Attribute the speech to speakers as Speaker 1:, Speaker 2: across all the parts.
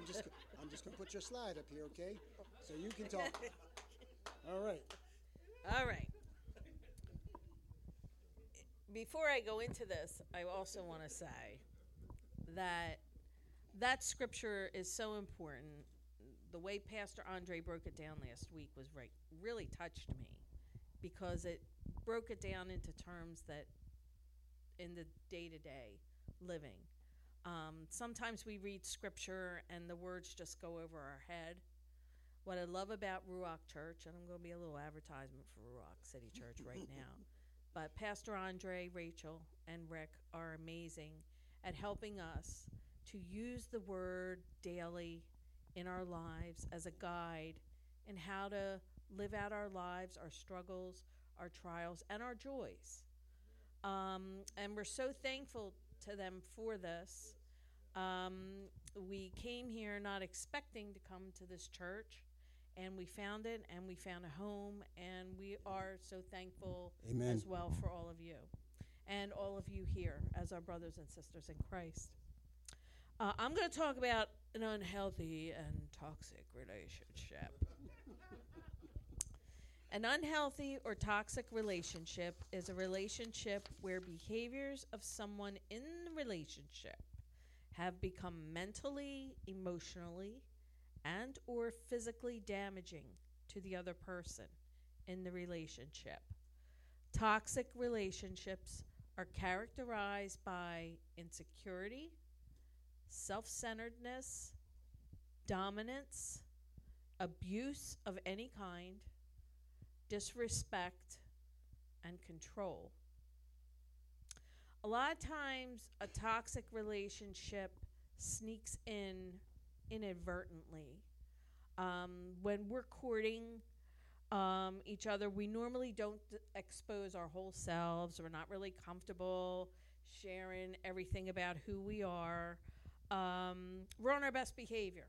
Speaker 1: I'm just, I'm just gonna put your slide up here, okay? So you can talk. All right.
Speaker 2: All right. Before I go into this, I also want to say that that scripture is so important. The way Pastor Andre broke it down last week was right, really touched me because it broke it down into terms that in the day to day living. Um, sometimes we read scripture and the words just go over our head. What I love about Ruach Church, and I'm going to be a little advertisement for Ruach City Church right now, but Pastor Andre, Rachel, and Rick are amazing at helping us to use the word daily in our lives as a guide in how to live out our lives, our struggles, our trials, and our joys. Um, and we're so thankful to them for this. Um, we came here not expecting to come to this church, and we found it, and we found a home, and we are so thankful
Speaker 1: Amen.
Speaker 2: as well for all of you and all of you here as our brothers and sisters in Christ. Uh, I'm going to talk about an unhealthy and toxic relationship. An unhealthy or toxic relationship is a relationship where behaviors of someone in the relationship have become mentally, emotionally, and or physically damaging to the other person in the relationship. Toxic relationships are characterized by insecurity, self-centeredness, dominance, abuse of any kind, disrespect, and control. A lot of times, a toxic relationship sneaks in inadvertently. Um, when we're courting um, each other, we normally don't d- expose our whole selves. We're not really comfortable sharing everything about who we are. Um, we're on our best behavior,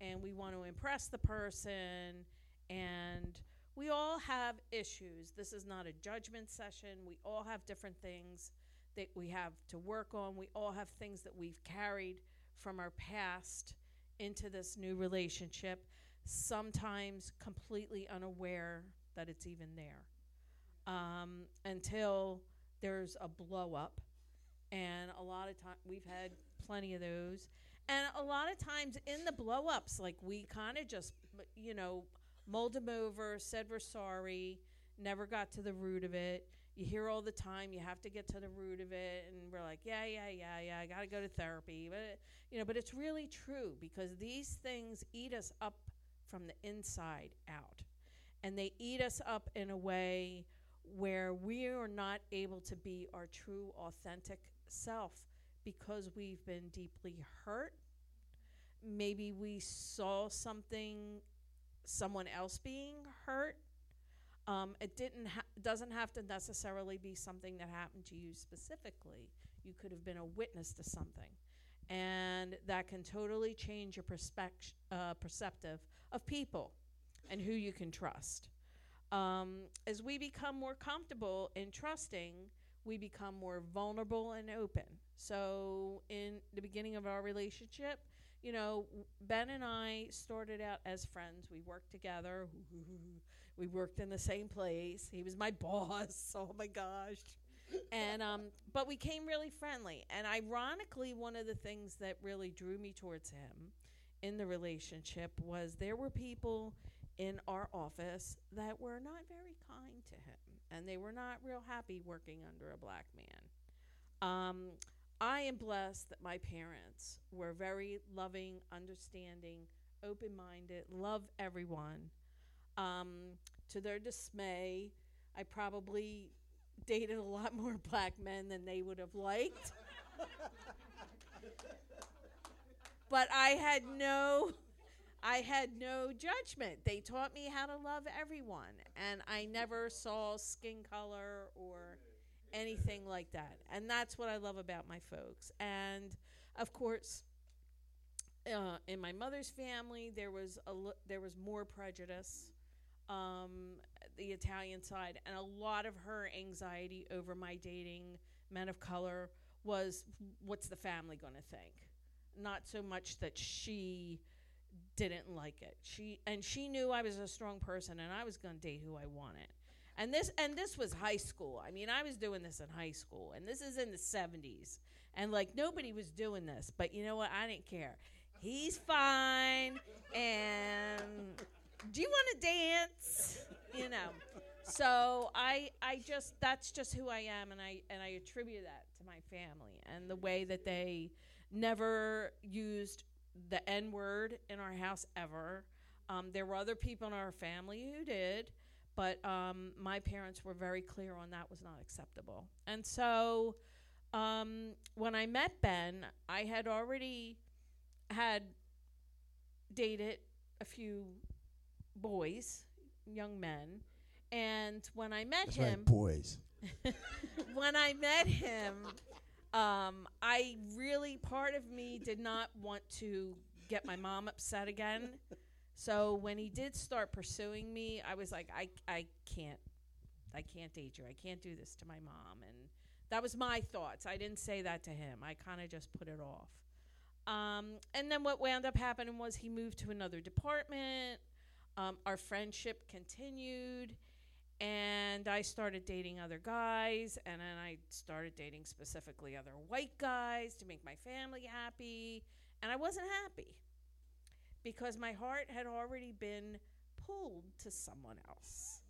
Speaker 2: and we want to impress the person and we all have issues. This is not a judgment session. We all have different things that we have to work on. We all have things that we've carried from our past into this new relationship, sometimes completely unaware that it's even there um, until there's a blow up. And a lot of time we've had plenty of those. And a lot of times in the blow ups, like we kind of just, you know, mulled them over, said we're sorry, never got to the root of it. You hear all the time you have to get to the root of it, and we're like, yeah, yeah, yeah, yeah, I got to go to therapy. But you know, but it's really true because these things eat us up from the inside out, and they eat us up in a way where we are not able to be our true, authentic self because we've been deeply hurt. Maybe we saw something someone else being hurt. Um, it didn't ha- doesn't have to necessarily be something that happened to you specifically. You could have been a witness to something, and that can totally change your perspective uh, perceptive of people and who you can trust. Um, as we become more comfortable in trusting, we become more vulnerable and open. So, in the beginning of our relationship, you know, Ben and I started out as friends. We worked together. We worked in the same place. He was my boss. Oh my gosh. and um, but we came really friendly. And ironically, one of the things that really drew me towards him in the relationship was there were people in our office that were not very kind to him, and they were not real happy working under a black man. Um, I am blessed that my parents were very loving, understanding, open minded, love everyone. Um, to their dismay, I probably dated a lot more black men than they would have liked. but I had no I had no judgment. They taught me how to love everyone and I never saw skin color or anything like that. And that's what I love about my folks. And of course, uh, in my mother's family, there was a l- there was more prejudice, um, the Italian side, and a lot of her anxiety over my dating men of color was, what's the family going to think? not so much that she didn't like it. She and she knew I was a strong person and I was going to date who I wanted. And this and this was high school. I mean, I was doing this in high school and this is in the 70s. And like nobody was doing this, but you know what? I didn't care. He's fine and do you want to dance? You know. So I I just that's just who I am and I and I attribute that to my family and the way that they never used the N word in our house ever. Um, there were other people in our family who did, but um, my parents were very clear on that was not acceptable. And so um, when I met Ben, I had already had dated a few boys, young men. And when I met
Speaker 1: That's
Speaker 2: him,
Speaker 1: right, boys.
Speaker 2: when I met him, um, I really part of me did not want to get my mom upset again. So when he did start pursuing me, I was like, I I can't, I can't date you. I can't do this to my mom. And that was my thoughts. I didn't say that to him. I kind of just put it off. Um, and then what wound up happening was he moved to another department. Um, our friendship continued and I started dating other guys, and then I started dating specifically other white guys to make my family happy, and I wasn't happy because my heart had already been pulled to someone else.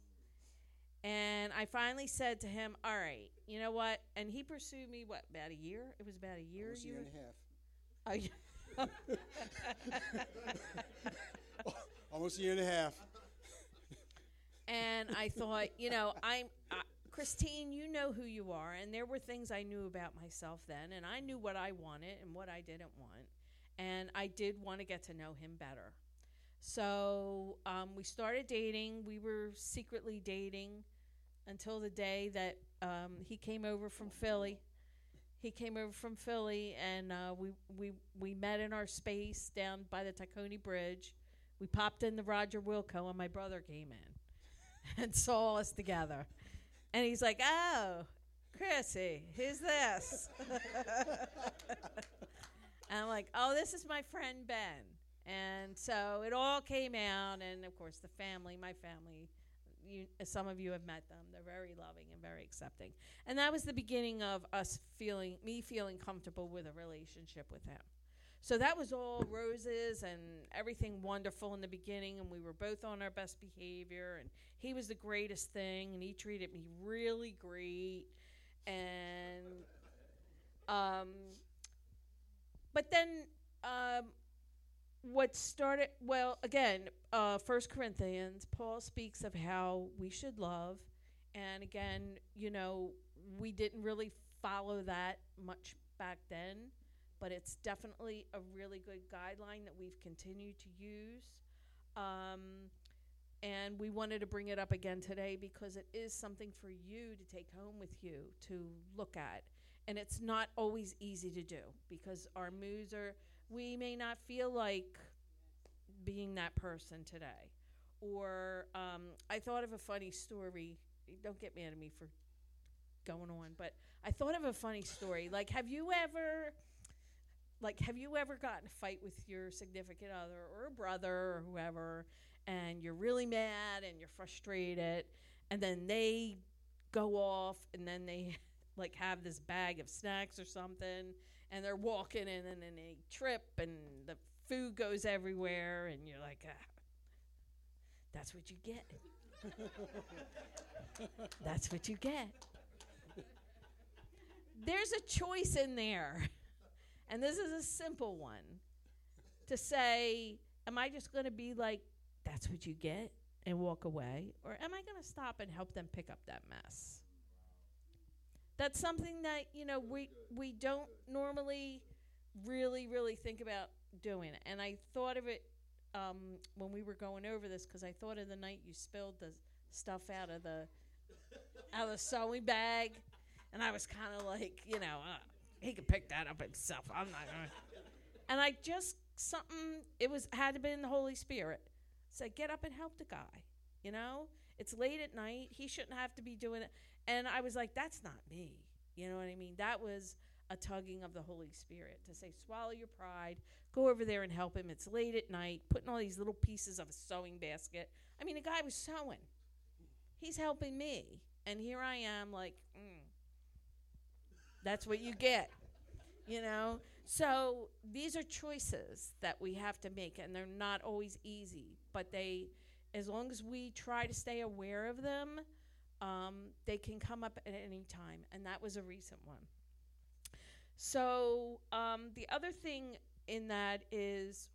Speaker 2: And I finally said to him, "All right, you know what?" And he pursued me what about a year? It was about a year.
Speaker 1: Almost a
Speaker 2: you
Speaker 1: year and a half.
Speaker 2: Oh.
Speaker 1: Almost a year and a half.
Speaker 2: and I thought, you know, I'm uh, Christine. You know who you are, and there were things I knew about myself then, and I knew what I wanted and what I didn't want, and I did want to get to know him better. So um, we started dating. We were secretly dating until the day that um, he came over from Philly. He came over from Philly, and uh, we we we met in our space down by the Tacony Bridge. We popped in the Roger Wilco, and my brother came in and saw us together. And he's like, "Oh, Chrissy, who's this?" and I'm like, "Oh, this is my friend Ben." And so it all came out, and of course, the family, my family, you, some of you have met them. They're very loving and very accepting. And that was the beginning of us feeling, me feeling comfortable with a relationship with him. So that was all roses and everything wonderful in the beginning, and we were both on our best behavior, and he was the greatest thing, and he treated me really great, and um, but then um, what started well again, uh, Corinthians, Paul speaks of how we should love, and again, you know, we didn't really follow that much back then but it's definitely a really good guideline that we've continued to use. Um, and we wanted to bring it up again today because it is something for you to take home with you to look at. And it's not always easy to do because our moods are, we may not feel like being that person today. Or um, I thought of a funny story. Don't get mad at me for going on, but I thought of a funny story. Like, have you ever like have you ever gotten a fight with your significant other or a brother or whoever and you're really mad and you're frustrated and then they go off and then they like have this bag of snacks or something and they're walking in and then they trip and the food goes everywhere and you're like ah, that's what you get that's what you get there's a choice in there and this is a simple one to say, am I just going to be like, that's what you get and walk away? Or am I going to stop and help them pick up that mess? That's something that, you know, we, we don't normally really, really think about doing. And I thought of it um, when we were going over this because I thought of the night you spilled the stuff out of the out of the sewing bag, and I was kind of like, you know, uh, he could pick that up himself. I'm not gonna. And I just something it was had to be the Holy Spirit. Said, get up and help the guy. You know, it's late at night. He shouldn't have to be doing it. And I was like, that's not me. You know what I mean? That was a tugging of the Holy Spirit to say, swallow your pride, go over there and help him. It's late at night, putting all these little pieces of a sewing basket. I mean, the guy was sewing, he's helping me. And here I am, like, mm, that's what you get, you know? So these are choices that we have to make, and they're not always easy, but they, as long as we try to stay aware of them, um, they can come up at any time. And that was a recent one. So um, the other thing in that is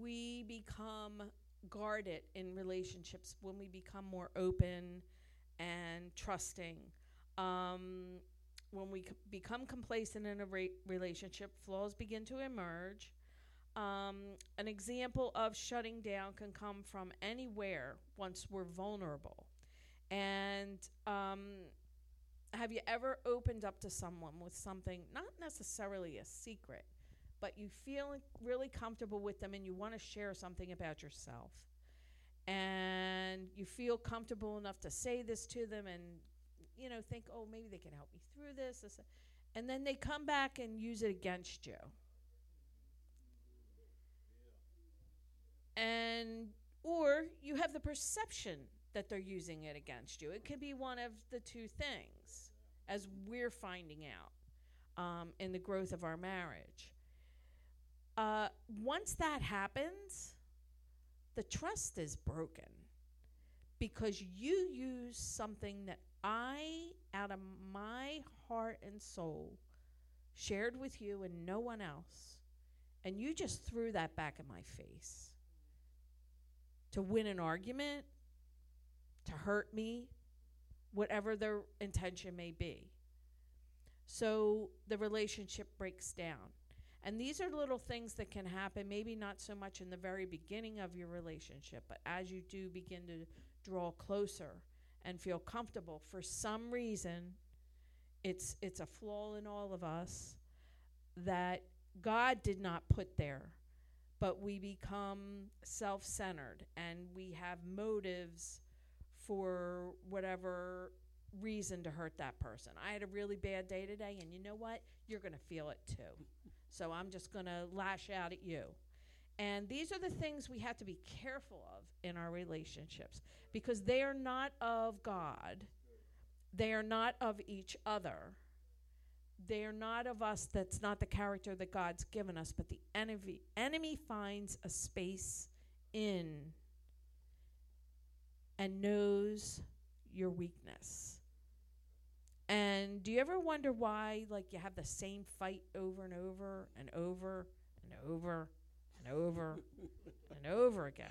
Speaker 2: we become guarded in relationships when we become more open and trusting. Um, when we c- become complacent in a ra- relationship, flaws begin to emerge. Um, an example of shutting down can come from anywhere once we're vulnerable. And um, have you ever opened up to someone with something, not necessarily a secret, but you feel really comfortable with them and you want to share something about yourself? And you feel comfortable enough to say this to them and, you know, think, oh, maybe they can help me through this. this and then they come back and use it against you. And, or you have the perception that they're using it against you. It could be one of the two things, as we're finding out um, in the growth of our marriage. Uh, once that happens, the trust is broken because you use something that I, out of my heart and soul, shared with you and no one else, and you just threw that back in my face to win an argument to hurt me, whatever their intention may be. So the relationship breaks down. And these are little things that can happen, maybe not so much in the very beginning of your relationship, but as you do begin to draw closer and feel comfortable, for some reason, it's, it's a flaw in all of us that God did not put there, but we become self centered and we have motives for whatever reason to hurt that person. I had a really bad day today, and you know what? You're going to feel it too. so I'm just going to lash out at you. And these are the things we have to be careful of in our relationships because they are not of God, they are not of each other. They are not of us, that's not the character that God's given us, but the enemy, enemy finds a space in and knows your weakness. And do you ever wonder why, like, you have the same fight over and over and over and over and over and over again?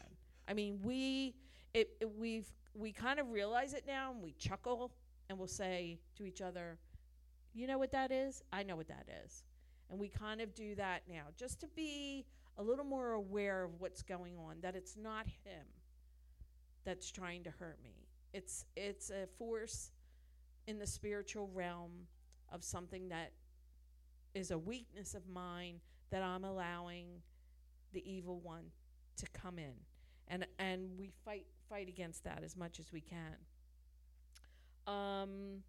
Speaker 2: I mean, we it, it we've we kind of realize it now, and we chuckle and we'll say to each other, "You know what that is? I know what that is." And we kind of do that now, just to be a little more aware of what's going on. That it's not him that's trying to hurt me. It's it's a force in the spiritual realm of something that is a weakness of mine that I'm allowing the evil one to come in. And and we fight fight against that as much as we can. Um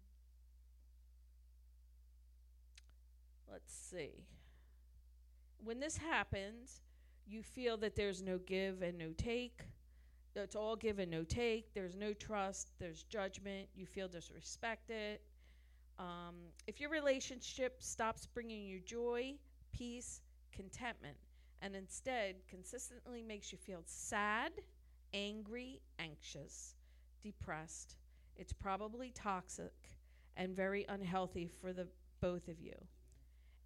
Speaker 2: let's see. When this happens, you feel that there's no give and no take it's all give and no take. There's no trust. There's judgment. You feel disrespected. Um, if your relationship stops bringing you joy, peace, contentment, and instead consistently makes you feel sad, angry, anxious, depressed, it's probably toxic and very unhealthy for the both of you.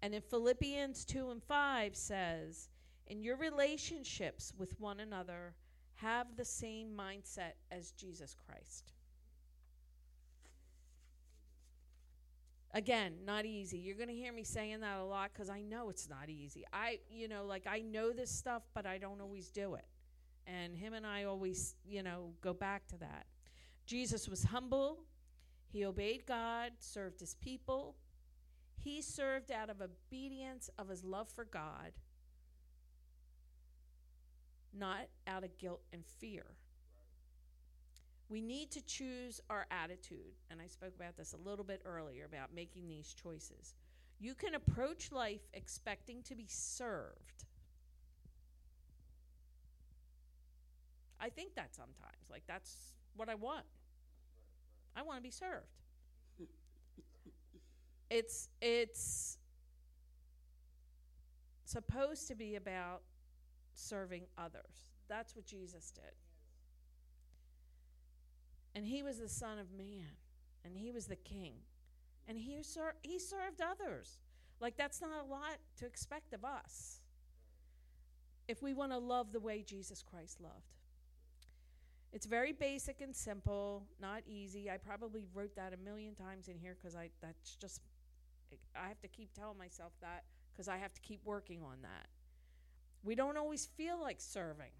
Speaker 2: And in Philippians 2 and 5 says, in your relationships with one another, have the same mindset as Jesus Christ. Again, not easy. You're going to hear me saying that a lot because I know it's not easy. I, you know, like I know this stuff, but I don't always do it. And him and I always, you know, go back to that. Jesus was humble. He obeyed God, served his people. He served out of obedience of his love for God not out of guilt and fear. We need to choose our attitude, and I spoke about this a little bit earlier about making these choices. You can approach life expecting to be served. I think that sometimes. Like, that's what I want. I want to be served. It's it's supposed to be about serving others. That's what Jesus did. And he was the son of man, and he was the king. And he ser- he served others. Like that's not a lot to expect of us. If we want to love the way Jesus Christ loved. It's very basic and simple, not easy. I probably wrote that a million times in here because I that's just I have to keep telling myself that because I have to keep working on that. We don't always feel like serving.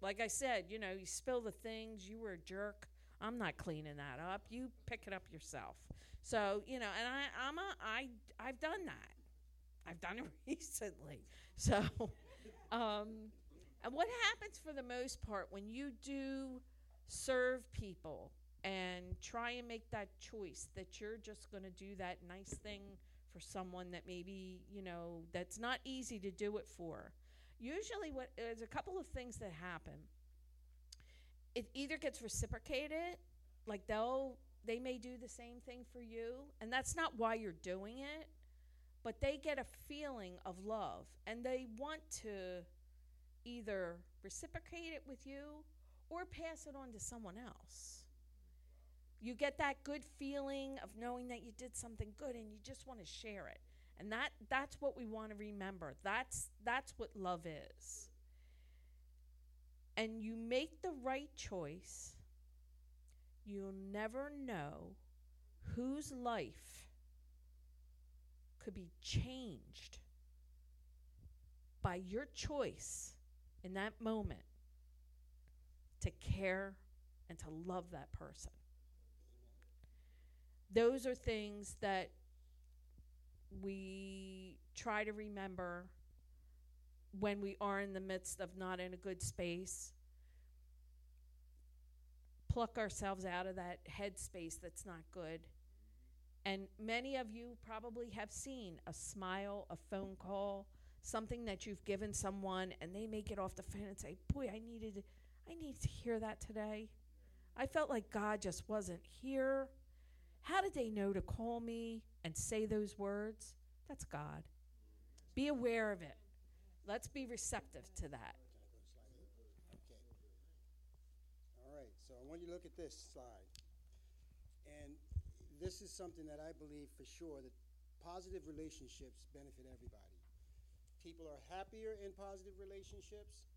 Speaker 2: Like I said, you know, you spill the things, you were a jerk. I'm not cleaning that up. You pick it up yourself. So, you know, and I I'm a I I've done that. I've done it recently. So, um and what happens for the most part when you do serve people and try and make that choice that you're just going to do that nice thing for someone that maybe, you know, that's not easy to do it for. Usually what there's a couple of things that happen. It either gets reciprocated, like they'll they may do the same thing for you, and that's not why you're doing it, but they get a feeling of love and they want to either reciprocate it with you or pass it on to someone else. You get that good feeling of knowing that you did something good and you just want to share it. And that that's what we want to remember. That's that's what love is. And you make the right choice, you'll never know whose life could be changed by your choice in that moment to care and to love that person. Those are things that we try to remember when we are in the midst of not in a good space. Pluck ourselves out of that headspace that's not good. And many of you probably have seen a smile, a phone call, something that you've given someone and they may get off the phone and say, "Boy, I needed I needed to hear that today. I felt like God just wasn't here. How did they know to call me and say those words? That's God. Be aware of it. Let's be receptive to that.
Speaker 1: Okay. All right, so I want you to look at this slide. And this is something that I believe for sure that positive relationships benefit everybody. People are happier in positive relationships.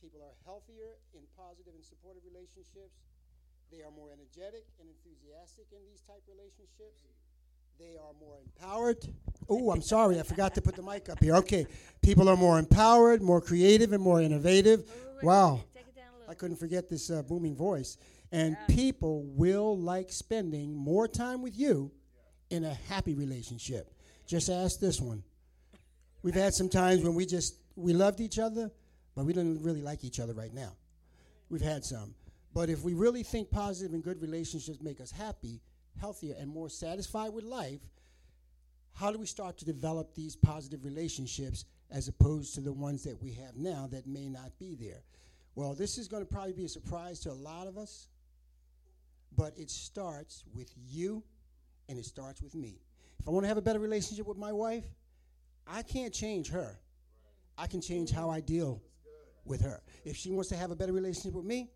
Speaker 1: People are healthier in positive and supportive relationships. They are more energetic and enthusiastic in these type relationships. They are more empowered. Oh, I'm sorry, I forgot to put the mic up here. Okay, people are more empowered, more creative, and more innovative. Wow, I couldn't forget this uh, booming voice. And yeah. people will like spending more time with you in a happy relationship. Just ask this one We've had some times when we just we loved each other, but we didn't really like each other right now. We've had some. But if we really think positive and good relationships make us happy, healthier, and more satisfied with life, how do we start to develop these positive relationships as opposed to the ones that we have now that may not be there? Well, this is going to probably be a surprise to a lot of us, but it starts with you and it starts with me. If I want to have a better relationship with my wife, I can't change her. I can change how I deal with her. If she wants to have a better relationship with me,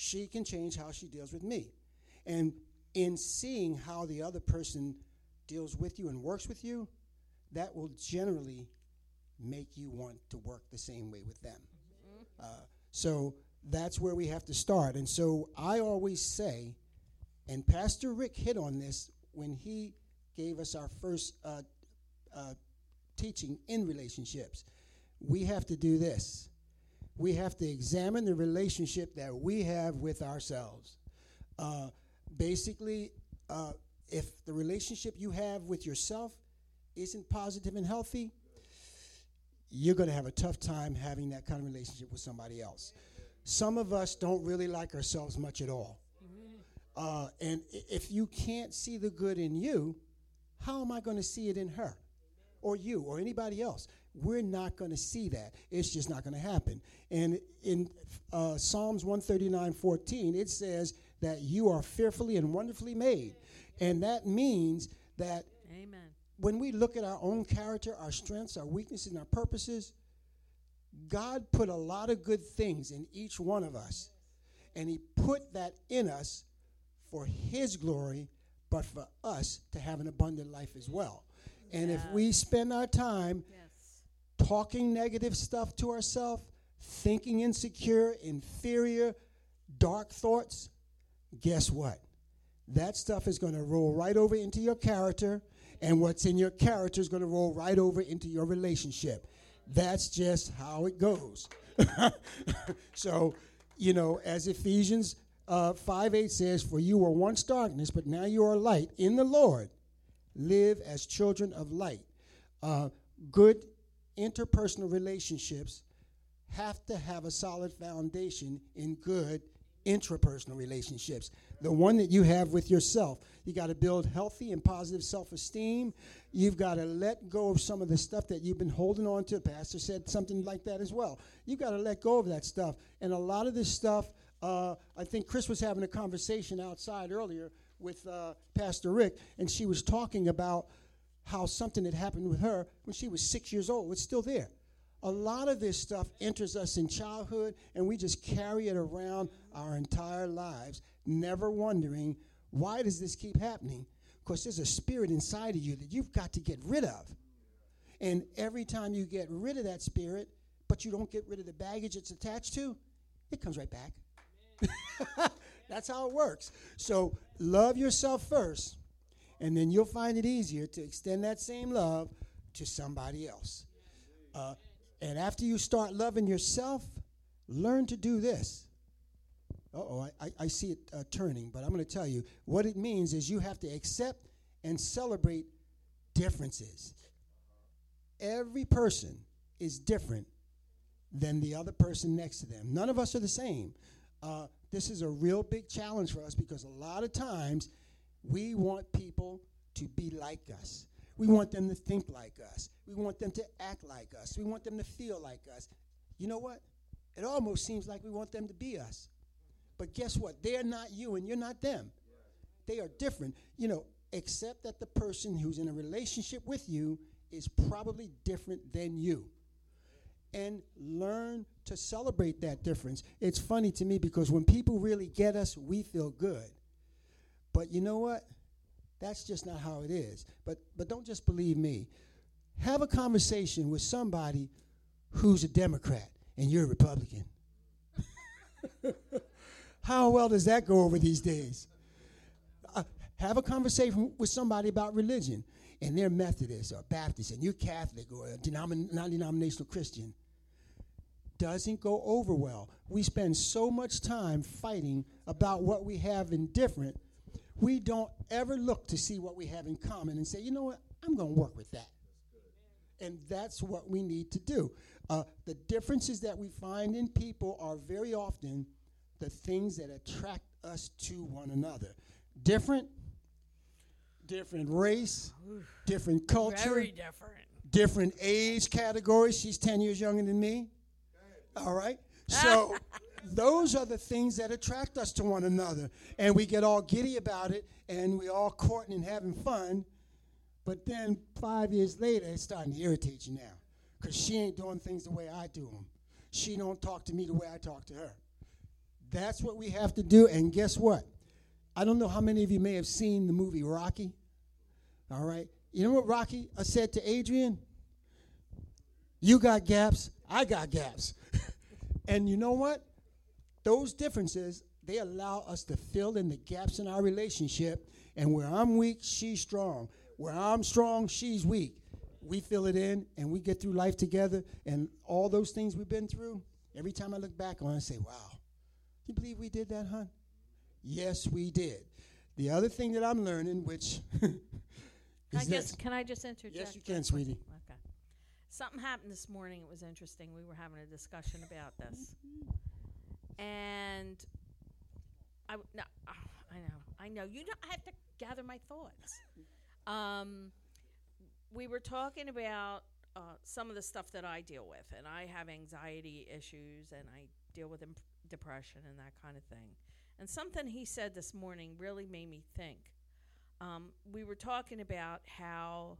Speaker 1: she can change how she deals with me. And in seeing how the other person deals with you and works with you, that will generally make you want to work the same way with them. Uh, so that's where we have to start. And so I always say, and Pastor Rick hit on this when he gave us our first uh, uh, teaching in relationships. We have to do this. We have to examine the relationship that we have with ourselves. Uh, basically, uh, if the relationship you have with yourself isn't positive and healthy, you're going to have a tough time having that kind of relationship with somebody else. Some of us don't really like ourselves much at all. Uh, and if you can't see the good in you, how am I going to see it in her? or you or anybody else. We're not going to see that. It's just not going to happen. And in uh, Psalms 139 14, it says that you are fearfully and wonderfully made. And that means that
Speaker 2: Amen.
Speaker 1: when we look at our own character, our strengths, our weaknesses, and our purposes, God put a lot of good things in each one of us. And He put that in us for His glory, but for us to have an abundant life as well. And if we spend our time
Speaker 2: Yes.
Speaker 1: Talking negative stuff to ourselves, thinking insecure, inferior, dark thoughts, guess what? That stuff is going to roll right over into your character, and what's in your character is going to roll right over into your relationship. That's just how it goes. so, you know, as Ephesians uh, 5 8 says, For you were once darkness, but now you are light in the Lord. Live as children of light. Uh, good interpersonal relationships have to have a solid foundation in good intrapersonal relationships. The one that you have with yourself. You got to build healthy and positive self esteem. You've got to let go of some of the stuff that you've been holding on to. Pastor said something like that as well. You've got to let go of that stuff. And a lot of this stuff, uh, I think Chris was having a conversation outside earlier with uh, Pastor Rick, and she was talking about how something had happened with her when she was six years old. It's still there. A lot of this stuff enters us in childhood, and we just carry it around our entire lives, never wondering why does this keep happening? Because there's a spirit inside of you that you've got to get rid of. And every time you get rid of that spirit, but you don't get rid of the baggage it's attached to, it comes right back. That's how it works. So love yourself first, and then you'll find it easier to extend that same love to somebody else. Uh, and after you start loving yourself, learn to do this. Oh, I, I, I see it uh, turning, but I'm going to tell you what it means is you have to accept and celebrate differences. Every person is different than the other person next to them. None of us are the same. Uh, this is a real big challenge for us because a lot of times we want people to be like us. We want them to think like us. We want them to act like us. We want them to feel like us. You know what? It almost seems like we want them to be us. But guess what? They're not you and you're not them. They are different. You know, except that the person who's in a relationship with you is probably different than you. And learn to celebrate that difference. It's funny to me because when people really get us, we feel good. But you know what? That's just not how it is. But but don't just believe me. Have a conversation with somebody who's a Democrat and you're a Republican. how well does that go over these days? Uh, have a conversation with somebody about religion and they're Methodist or Baptist and you're Catholic or a denomin- non-denominational Christian. Doesn't go over well. We spend so much time fighting about what we have in different we don't ever look to see what we have in common and say, you know what, I'm going to work with that. And that's what we need to do. Uh, the differences that we find in people are very often the things that attract us to one another. Different, different race, different culture,
Speaker 2: Very different.
Speaker 1: different age categories. She's 10 years younger than me. All right? So those are the things that attract us to one another. And we get all giddy about it and we all courting and having fun. But then five years later, it's starting to irritate you now because she ain't doing things the way I do them. She don't talk to me the way I talk to her. That's what we have to do. And guess what? I don't know how many of you may have seen the movie Rocky. All right. You know what Rocky uh, said to Adrian? You got gaps, I got gaps. and you know what? Those differences, they allow us to fill in the gaps in our relationship. And where I'm weak, she's strong. Where I'm strong, she's weak. We fill it in and we get through life together. And all those things we've been through, every time I look back on it, I say, wow, you believe we did that, hon? Yes, we did. The other thing that I'm learning, which
Speaker 2: Can I
Speaker 1: this.
Speaker 2: just can I just interject?
Speaker 1: Yes, you can, sweetie.
Speaker 2: Okay. Something happened this morning. It was interesting. We were having a discussion about this, and I no, ah, I know, I know. You know, I have to gather my thoughts. Um, we were talking about uh, some of the stuff that I deal with, and I have anxiety issues, and I deal with imp- depression and that kind of thing. And something he said this morning really made me think. Um, we were talking about how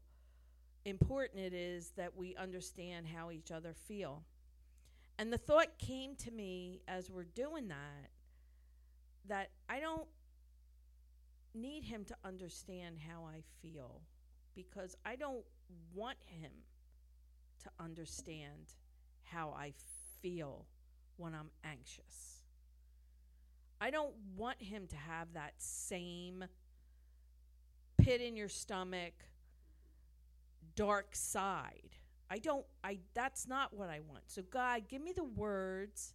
Speaker 2: important it is that we understand how each other feel. And the thought came to me as we're doing that that I don't need him to understand how I feel because I don't want him to understand how I feel when I'm anxious. I don't want him to have that same pit in your stomach, dark side. I don't I that's not what I want. So God, give me the words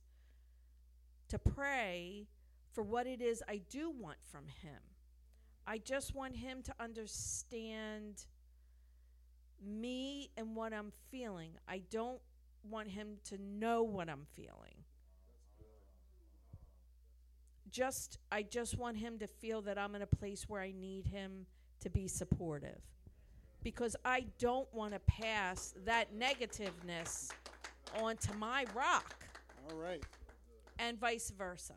Speaker 2: to pray for what it is I do want from him. I just want him to understand me and what I'm feeling. I don't want him to know what I'm feeling. Just I just want him to feel that I'm in a place where I need him to be supportive. Because I don't want to pass that negativeness onto my rock
Speaker 1: All right.
Speaker 2: and vice versa.